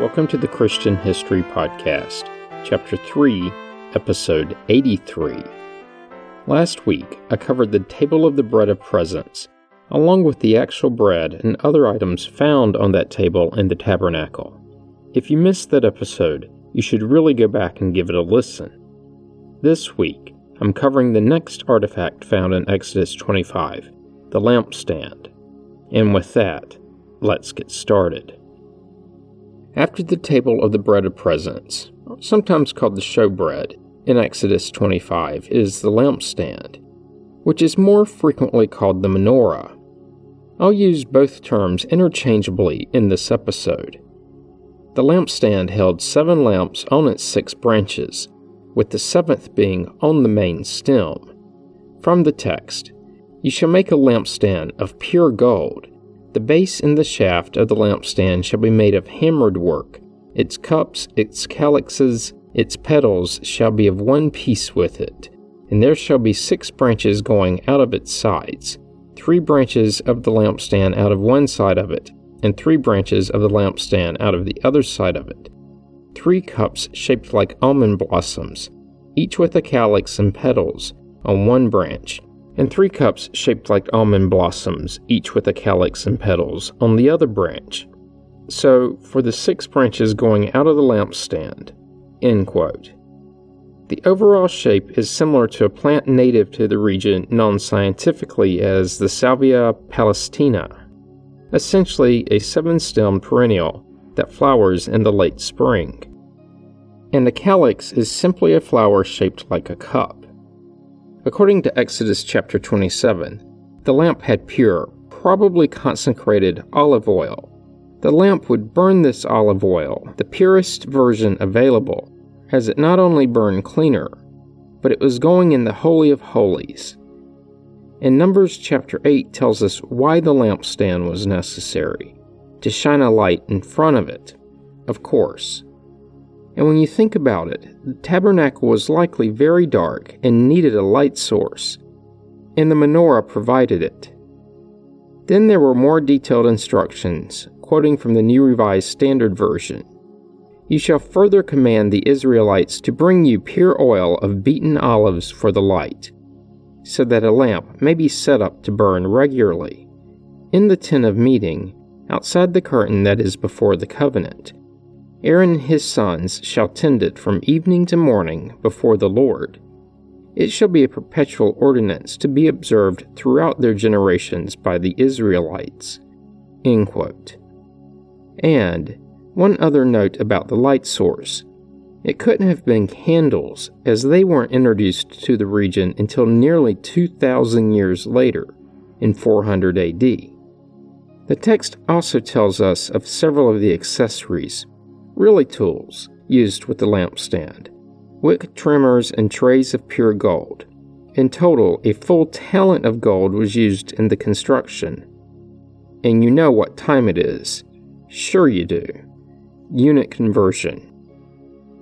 Welcome to the Christian History Podcast, Chapter 3, Episode 83. Last week, I covered the table of the bread of presence, along with the actual bread and other items found on that table in the tabernacle. If you missed that episode, you should really go back and give it a listen. This week, I'm covering the next artifact found in Exodus 25, the lampstand. And with that, let's get started. After the table of the bread of presence, sometimes called the showbread, in Exodus 25 is the lampstand, which is more frequently called the menorah. I'll use both terms interchangeably in this episode. The lampstand held seven lamps on its six branches, with the seventh being on the main stem. From the text, You shall make a lampstand of pure gold. The base and the shaft of the lampstand shall be made of hammered work. Its cups, its calyxes, its petals shall be of one piece with it. And there shall be six branches going out of its sides, three branches of the lampstand out of one side of it, and three branches of the lampstand out of the other side of it. Three cups shaped like almond blossoms, each with a calyx and petals, on one branch, and three cups shaped like almond blossoms, each with a calyx and petals, on the other branch. So, for the six branches going out of the lampstand. End quote. The overall shape is similar to a plant native to the region known scientifically as the Salvia palaestina, essentially a seven stemmed perennial that flowers in the late spring. And the calyx is simply a flower shaped like a cup. According to Exodus chapter 27, the lamp had pure, probably consecrated olive oil. The lamp would burn this olive oil, the purest version available, as it not only burned cleaner, but it was going in the Holy of Holies, and Numbers chapter 8 tells us why the lampstand was necessary to shine a light in front of it, of course. And when you think about it, the tabernacle was likely very dark and needed a light source, and the menorah provided it. Then there were more detailed instructions, quoting from the New Revised Standard Version. You shall further command the Israelites to bring you pure oil of beaten olives for the light so that a lamp may be set up to burn regularly. In the tent of meeting, outside the curtain that is before the covenant, Aaron and his sons shall tend it from evening to morning before the Lord. It shall be a perpetual ordinance to be observed throughout their generations by the Israelites. And one other note about the light source it couldn't have been candles, as they weren't introduced to the region until nearly 2,000 years later, in 400 AD. The text also tells us of several of the accessories, really tools, used with the lampstand wick trimmers and trays of pure gold. In total, a full talent of gold was used in the construction. And you know what time it is. Sure, you do. Unit conversion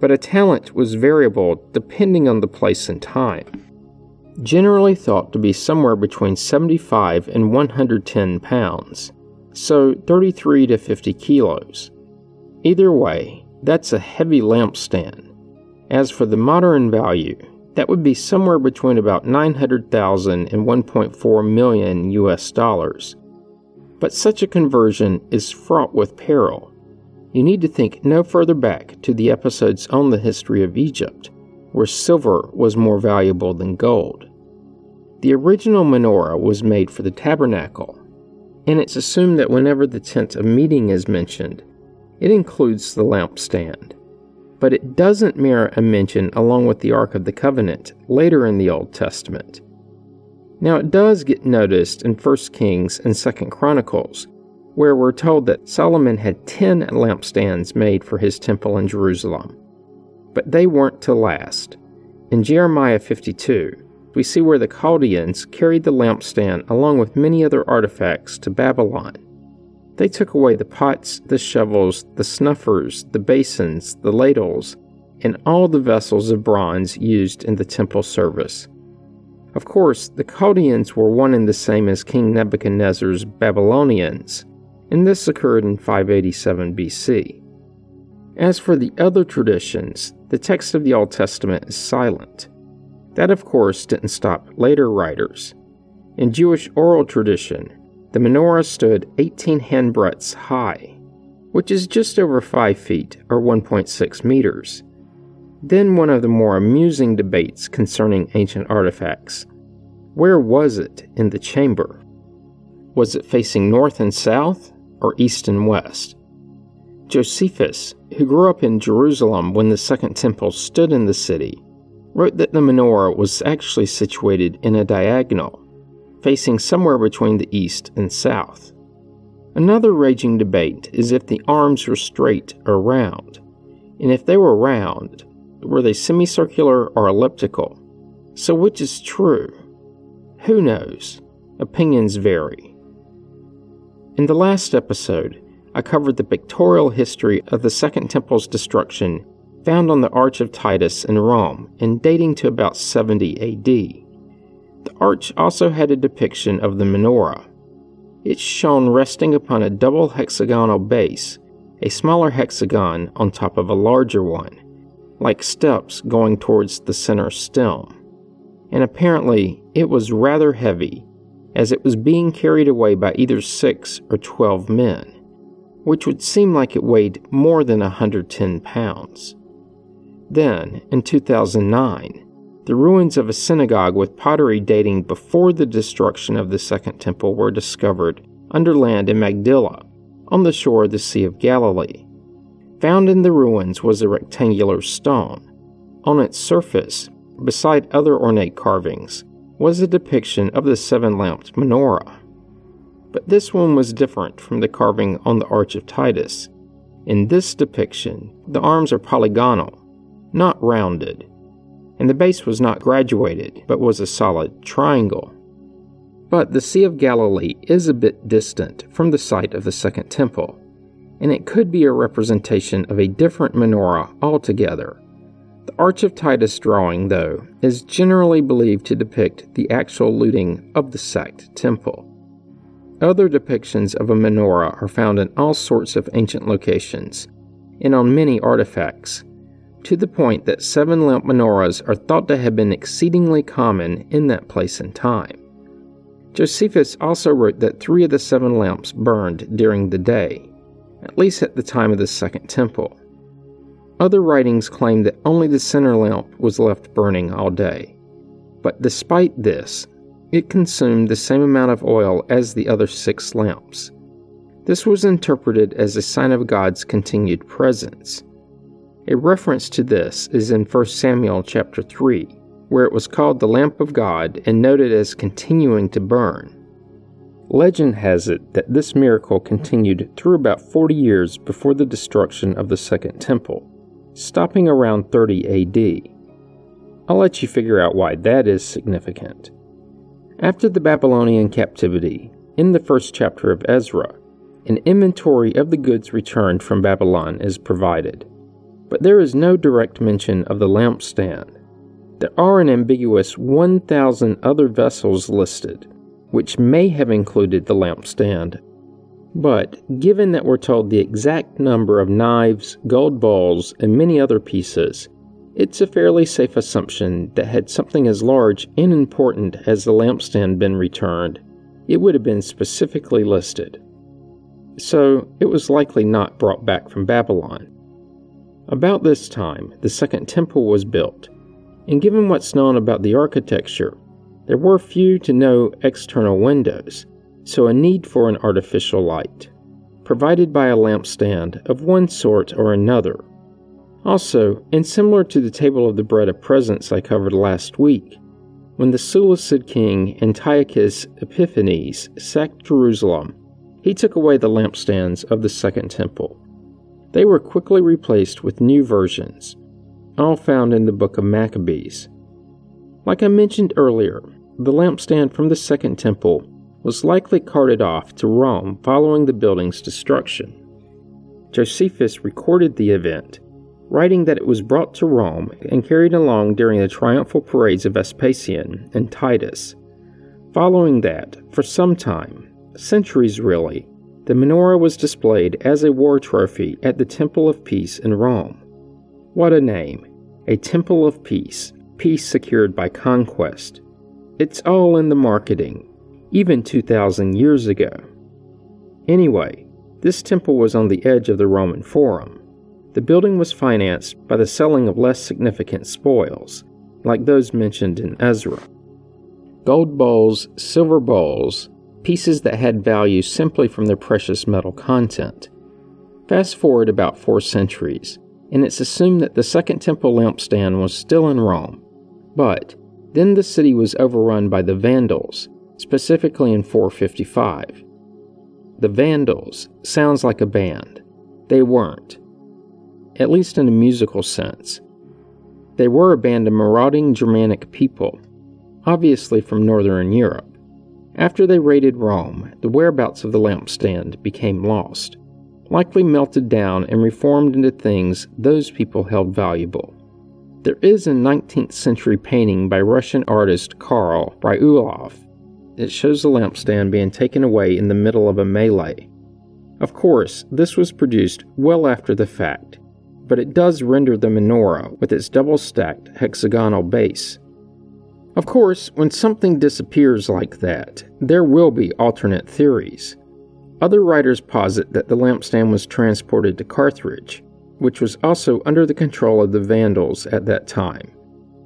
but a talent was variable depending on the place and time. Generally thought to be somewhere between 75 and 110 pounds, so 33 to 50 kilos. Either way, that's a heavy lampstand. As for the modern value, that would be somewhere between about 900,000 and 1.4 million US dollars. But such a conversion is fraught with peril you need to think no further back to the episodes on the history of Egypt, where silver was more valuable than gold. The original menorah was made for the tabernacle, and it's assumed that whenever the tent of meeting is mentioned, it includes the lampstand. But it doesn't mirror a mention along with the Ark of the Covenant later in the Old Testament. Now it does get noticed in 1 Kings and 2 Chronicles, where we're told that Solomon had 10 lampstands made for his temple in Jerusalem. But they weren't to last. In Jeremiah 52, we see where the Chaldeans carried the lampstand along with many other artifacts to Babylon. They took away the pots, the shovels, the snuffers, the basins, the ladles, and all the vessels of bronze used in the temple service. Of course, the Chaldeans were one and the same as King Nebuchadnezzar's Babylonians, and this occurred in 587 BC. As for the other traditions, the text of the Old Testament is silent. That, of course, didn't stop later writers. In Jewish oral tradition, the menorah stood 18 handbreadths high, which is just over 5 feet or 1.6 meters. Then one of the more amusing debates concerning ancient artifacts. Where was it in the chamber? Was it facing north and south or east and west? Josephus, who grew up in Jerusalem when the Second Temple stood in the city, wrote that the menorah was actually situated in a diagonal, facing somewhere between the east and south. Another raging debate is if the arms were straight or round, and if they were round, were they semicircular or elliptical? So, which is true? Who knows? Opinions vary. In the last episode, I covered the pictorial history of the Second Temple's destruction found on the Arch of Titus in Rome and dating to about 70 AD. The arch also had a depiction of the menorah. It's shown resting upon a double hexagonal base, a smaller hexagon on top of a larger one, like steps going towards the center stem. And apparently, it was rather heavy, as it was being carried away by either six or twelve men which would seem like it weighed more than 110 pounds. Then, in 2009, the ruins of a synagogue with pottery dating before the destruction of the Second Temple were discovered under land in Magdala, on the shore of the Sea of Galilee. Found in the ruins was a rectangular stone. On its surface, beside other ornate carvings, was a depiction of the seven lamped menorah but this one was different from the carving on the Arch of Titus. In this depiction, the arms are polygonal, not rounded, and the base was not graduated, but was a solid triangle. But the Sea of Galilee is a bit distant from the site of the Second Temple, and it could be a representation of a different menorah altogether. The Arch of Titus drawing, though, is generally believed to depict the actual looting of the sacked temple. Other depictions of a menorah are found in all sorts of ancient locations and on many artifacts, to the point that seven lamp menorahs are thought to have been exceedingly common in that place and time. Josephus also wrote that three of the seven lamps burned during the day, at least at the time of the Second Temple. Other writings claim that only the center lamp was left burning all day. But despite this, it consumed the same amount of oil as the other six lamps. This was interpreted as a sign of God's continued presence. A reference to this is in 1 Samuel chapter 3, where it was called the lamp of God and noted as continuing to burn. Legend has it that this miracle continued through about 40 years before the destruction of the Second Temple, stopping around 30 AD. I'll let you figure out why that is significant. After the Babylonian captivity, in the first chapter of Ezra, an inventory of the goods returned from Babylon is provided. But there is no direct mention of the lampstand. There are an ambiguous 1,000 other vessels listed, which may have included the lampstand. But given that we're told the exact number of knives, gold balls, and many other pieces, it's a fairly safe assumption that had something as large and important as the lampstand been returned, it would have been specifically listed. So it was likely not brought back from Babylon. About this time, the Second Temple was built, and given what's known about the architecture, there were few to no external windows, so a need for an artificial light, provided by a lampstand of one sort or another also, and similar to the table of the bread of presence I covered last week, when the Seleucid king Antiochus Epiphanes sacked Jerusalem, he took away the lampstands of the Second Temple. They were quickly replaced with new versions, all found in the book of Maccabees. Like I mentioned earlier, the lampstand from the Second Temple was likely carted off to Rome following the building's destruction. Josephus recorded the event writing that it was brought to Rome and carried along during the triumphal parades of Vespasian and Titus. Following that, for some time, centuries really, the menorah was displayed as a war trophy at the Temple of Peace in Rome. What a name! A Temple of Peace, peace secured by conquest. It's all in the marketing, even 2,000 years ago. Anyway, this temple was on the edge of the Roman Forum. The building was financed by the selling of less significant spoils, like those mentioned in Ezra. Gold bowls, silver bowls, pieces that had value simply from their precious metal content. Fast forward about four centuries, and it's assumed that the Second Temple lampstand was still in Rome. But then the city was overrun by the Vandals, specifically in 455. The Vandals sounds like a band. They weren't, at least in a musical sense. They were a band of marauding Germanic people, obviously from Northern Europe. After they raided Rome, the whereabouts of the lampstand became lost, likely melted down and reformed into things those people held valuable. There is a 19th century painting by Russian artist Karl Bryullov. It shows the lampstand being taken away in the middle of a melee. Of course, this was produced well after the fact, but it does render the menorah with its double stacked hexagonal base. Of course, when something disappears like that, there will be alternate theories. Other writers posit that the lampstand was transported to Carthage, which was also under the control of the Vandals at that time.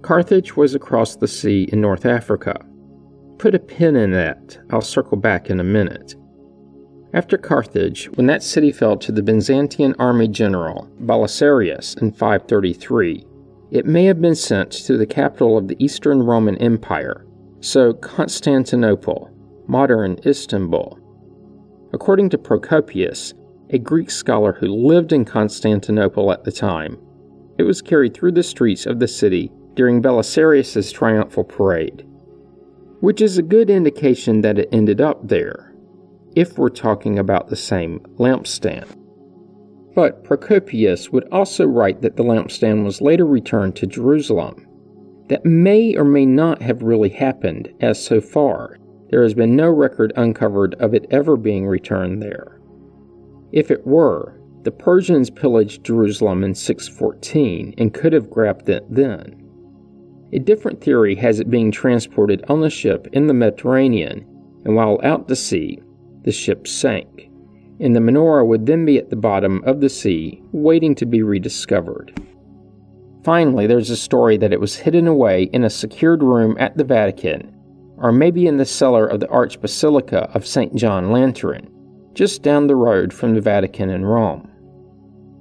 Carthage was across the sea in North Africa. Put a pin in that, I'll circle back in a minute. After Carthage, when that city fell to the Byzantine army general Belisarius in 533, it may have been sent to the capital of the Eastern Roman Empire, so Constantinople, modern Istanbul. According to Procopius, a Greek scholar who lived in Constantinople at the time, it was carried through the streets of the city during Belisarius's triumphal parade, which is a good indication that it ended up there if we're talking about the same lampstand. But Procopius would also write that the lampstand was later returned to Jerusalem. That may or may not have really happened, as so far there has been no record uncovered of it ever being returned there. If it were, the Persians pillaged Jerusalem in 614 and could have grabbed it then. A different theory has it being transported on a ship in the Mediterranean, and while out to sea, the ship sank, and the menorah would then be at the bottom of the sea, waiting to be rediscovered. Finally, there's a story that it was hidden away in a secured room at the Vatican, or maybe in the cellar of the Archbasilica of St. John Lateran, just down the road from the Vatican in Rome.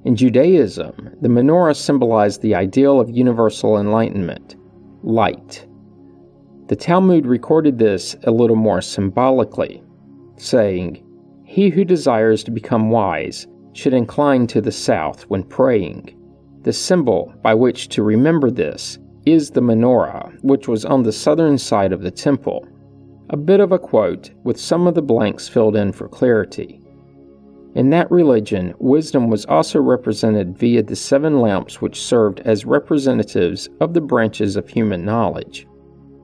In Judaism, the menorah symbolized the ideal of universal enlightenment, light. The Talmud recorded this a little more symbolically saying, He who desires to become wise should incline to the south when praying. The symbol by which to remember this is the menorah, which was on the southern side of the temple. A bit of a quote, with some of the blanks filled in for clarity. In that religion, wisdom was also represented via the seven lamps which served as representatives of the branches of human knowledge.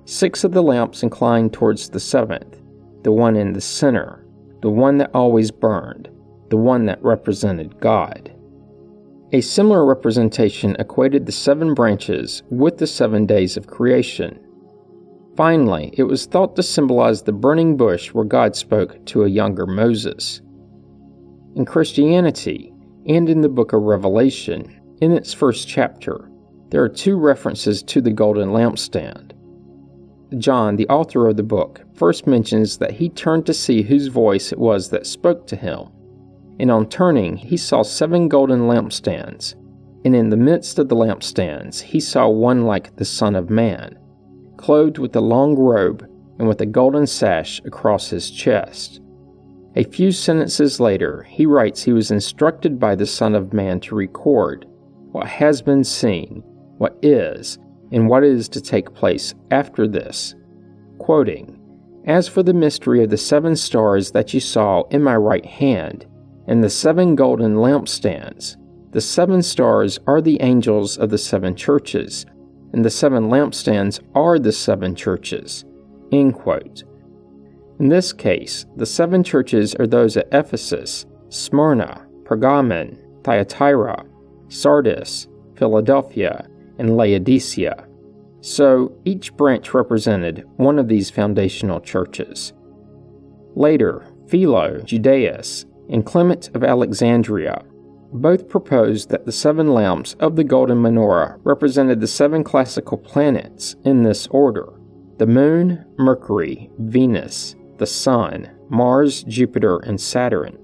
Six of the lamps inclined towards the seventh, the one in the center, the one that always burned, the one that represented God. A similar representation equated the seven branches with the seven days of creation. Finally, it was thought to symbolize the burning bush where God spoke to a younger Moses. In Christianity, and in the book of Revelation, in its first chapter, there are two references to the golden lampstand. John, the author of the book, first mentions that he turned to see whose voice it was that spoke to him. And on turning, he saw seven golden lampstands. And in the midst of the lampstands, he saw one like the Son of Man, clothed with a long robe and with a golden sash across his chest. A few sentences later, he writes he was instructed by the Son of Man to record what has been seen, what is, and what is to take place after this. Quoting, As for the mystery of the seven stars that you saw in my right hand, and the seven golden lampstands, the seven stars are the angels of the seven churches, and the seven lampstands are the seven churches. End quote. In this case, the seven churches are those at Ephesus, Smyrna, Pergamon, Thyatira, Sardis, Philadelphia, and Laodicea. So each branch represented one of these foundational churches. Later, Philo, Judaeus, and Clement of Alexandria both proposed that the seven lamps of the golden menorah represented the seven classical planets in this order the Moon, Mercury, Venus, the Sun, Mars, Jupiter, and Saturn.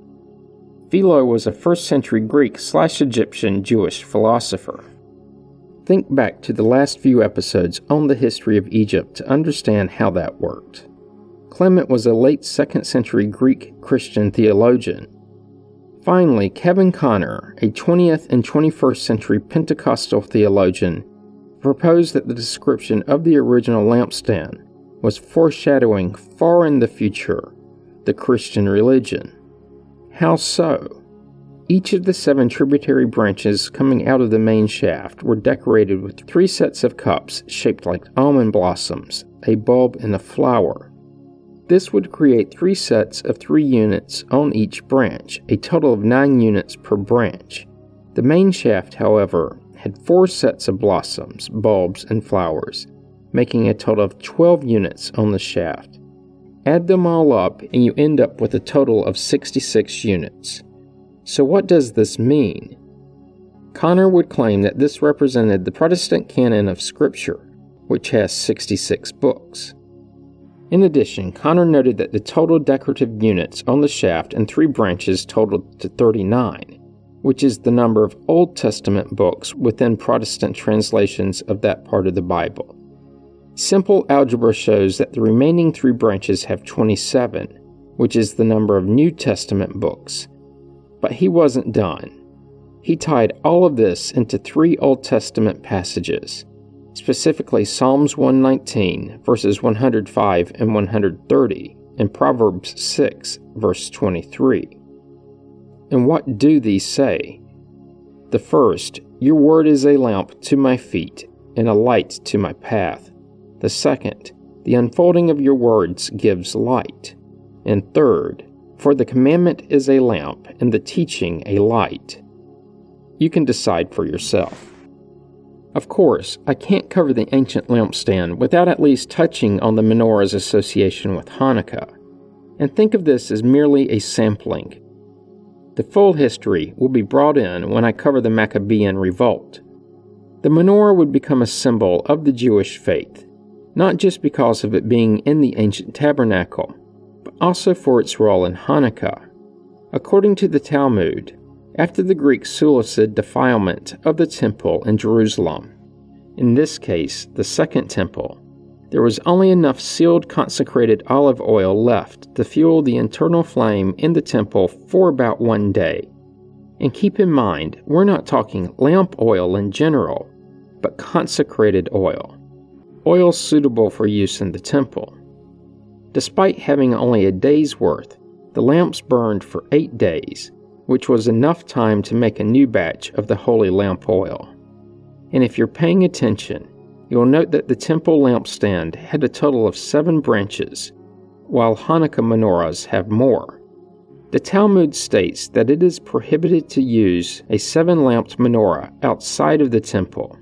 Philo was a first century Greek slash Egyptian Jewish philosopher. Think back to the last few episodes on the history of Egypt to understand how that worked. Clement was a late 2nd century Greek Christian theologian. Finally, Kevin Conner, a 20th and 21st century Pentecostal theologian, proposed that the description of the original lampstand was foreshadowing far in the future the Christian religion. How so? Each of the seven tributary branches coming out of the main shaft were decorated with three sets of cups shaped like almond blossoms, a bulb, and a flower. This would create three sets of three units on each branch, a total of nine units per branch. The main shaft, however, had four sets of blossoms, bulbs, and flowers, making a total of 12 units on the shaft. Add them all up, and you end up with a total of 66 units. So, what does this mean? Conner would claim that this represented the Protestant canon of Scripture, which has 66 books. In addition, Conner noted that the total decorative units on the shaft and three branches totaled to 39, which is the number of Old Testament books within Protestant translations of that part of the Bible. Simple algebra shows that the remaining three branches have 27, which is the number of New Testament books. But he wasn't done. He tied all of this into three Old Testament passages specifically Psalms 119, verses 105 and 130, and Proverbs 6, verse 23. And what do these say? The first, Your word is a lamp to my feet and a light to my path. The second, The unfolding of your words gives light. And third, For the commandment is a lamp and the teaching a light. You can decide for yourself. Of course, I can't cover the ancient lampstand without at least touching on the menorah's association with Hanukkah, and think of this as merely a sampling. The full history will be brought in when I cover the Maccabean revolt. The menorah would become a symbol of the Jewish faith, not just because of it being in the ancient tabernacle, also for its role in Hanukkah. According to the Talmud, after the Greek Seleucid defilement of the temple in Jerusalem. In this case, the Second Temple, there was only enough sealed consecrated olive oil left to fuel the internal flame in the temple for about one day. And keep in mind, we're not talking lamp oil in general, but consecrated oil, oil suitable for use in the temple. Despite having only a day's worth, the lamps burned for eight days which was enough time to make a new batch of the holy lamp oil. And if you're paying attention, you'll note that the temple lampstand had a total of seven branches, while Hanukkah menorahs have more. The Talmud states that it is prohibited to use a seven lamped menorah outside of the temple.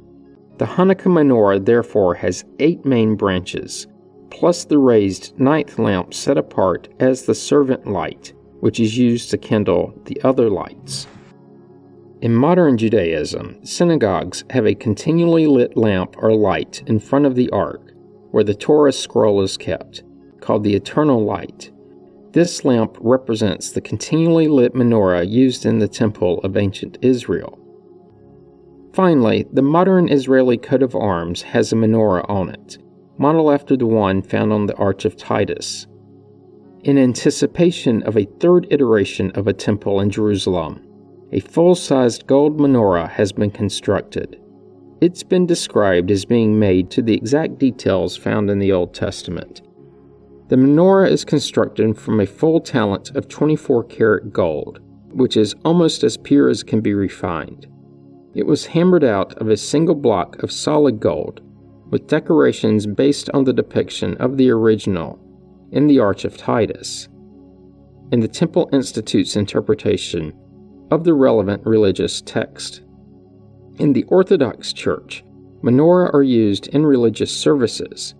The Hanukkah menorah therefore has eight main branches, plus the raised ninth lamp set apart as the servant light which is used to kindle the other lights. In modern Judaism, synagogues have a continually lit lamp or light in front of the ark, where the Torah scroll is kept, called the eternal light. This lamp represents the continually lit menorah used in the temple of ancient Israel. Finally, the modern Israeli coat of arms has a menorah on it, modeled after the one found on the Arch of Titus in anticipation of a third iteration of a temple in Jerusalem. A full sized gold menorah has been constructed. It's been described as being made to the exact details found in the Old Testament. The menorah is constructed from a full talent of 24 karat gold, which is almost as pure as can be refined. It was hammered out of a single block of solid gold, with decorations based on the depiction of the original in the Arch of Titus, In the Temple Institute's interpretation of the relevant religious text. In the Orthodox Church, menorah are used in religious services.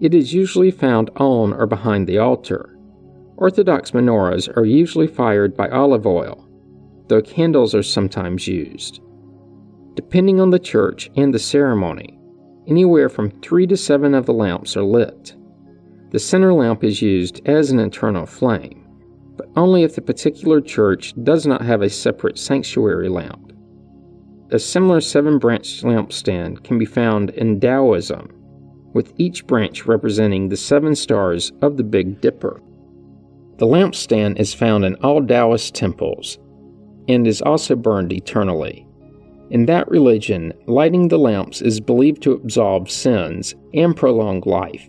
It is usually found on or behind the altar. Orthodox menorahs are usually fired by olive oil, though candles are sometimes used. Depending on the church and the ceremony, anywhere from three to seven of the lamps are lit. The center lamp is used as an internal flame, but only if the particular church does not have a separate sanctuary lamp. A similar seven branched lampstand can be found in Taoism, with each branch representing the seven stars of the Big Dipper. The lampstand is found in all Taoist temples and is also burned eternally. In that religion, lighting the lamps is believed to absolve sins and prolong life,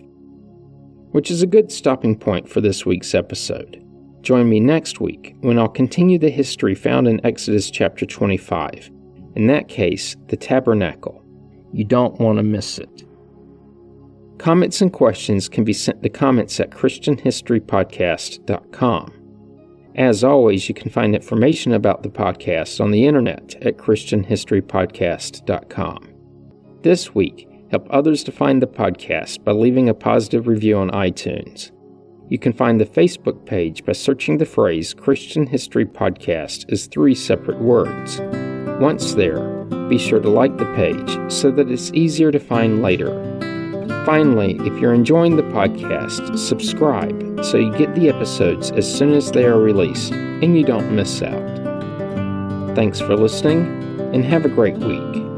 which is a good stopping point for this week's episode. Join me next week when I'll continue the history found in Exodus chapter 25 in that case, the tabernacle. You don't want to miss it. Comments and questions can be sent to comments at ChristianHistoryPodcast.com. As always, you can find information about the podcast on the internet at ChristianHistoryPodcast.com. This week, help others to find the podcast by leaving a positive review on iTunes. You can find the Facebook page by searching the phrase Christian History Podcast as three separate words. Once there, be sure to like the page so that it's easier to find later. Finally, if you're enjoying the podcast, subscribe so you get the episodes as soon as they are released and you don't miss out. Thanks for listening and have a great week.